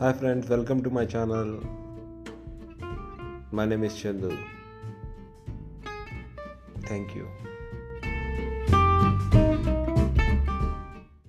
Hi friends, welcome to my channel. My name is Chandu. Thank you.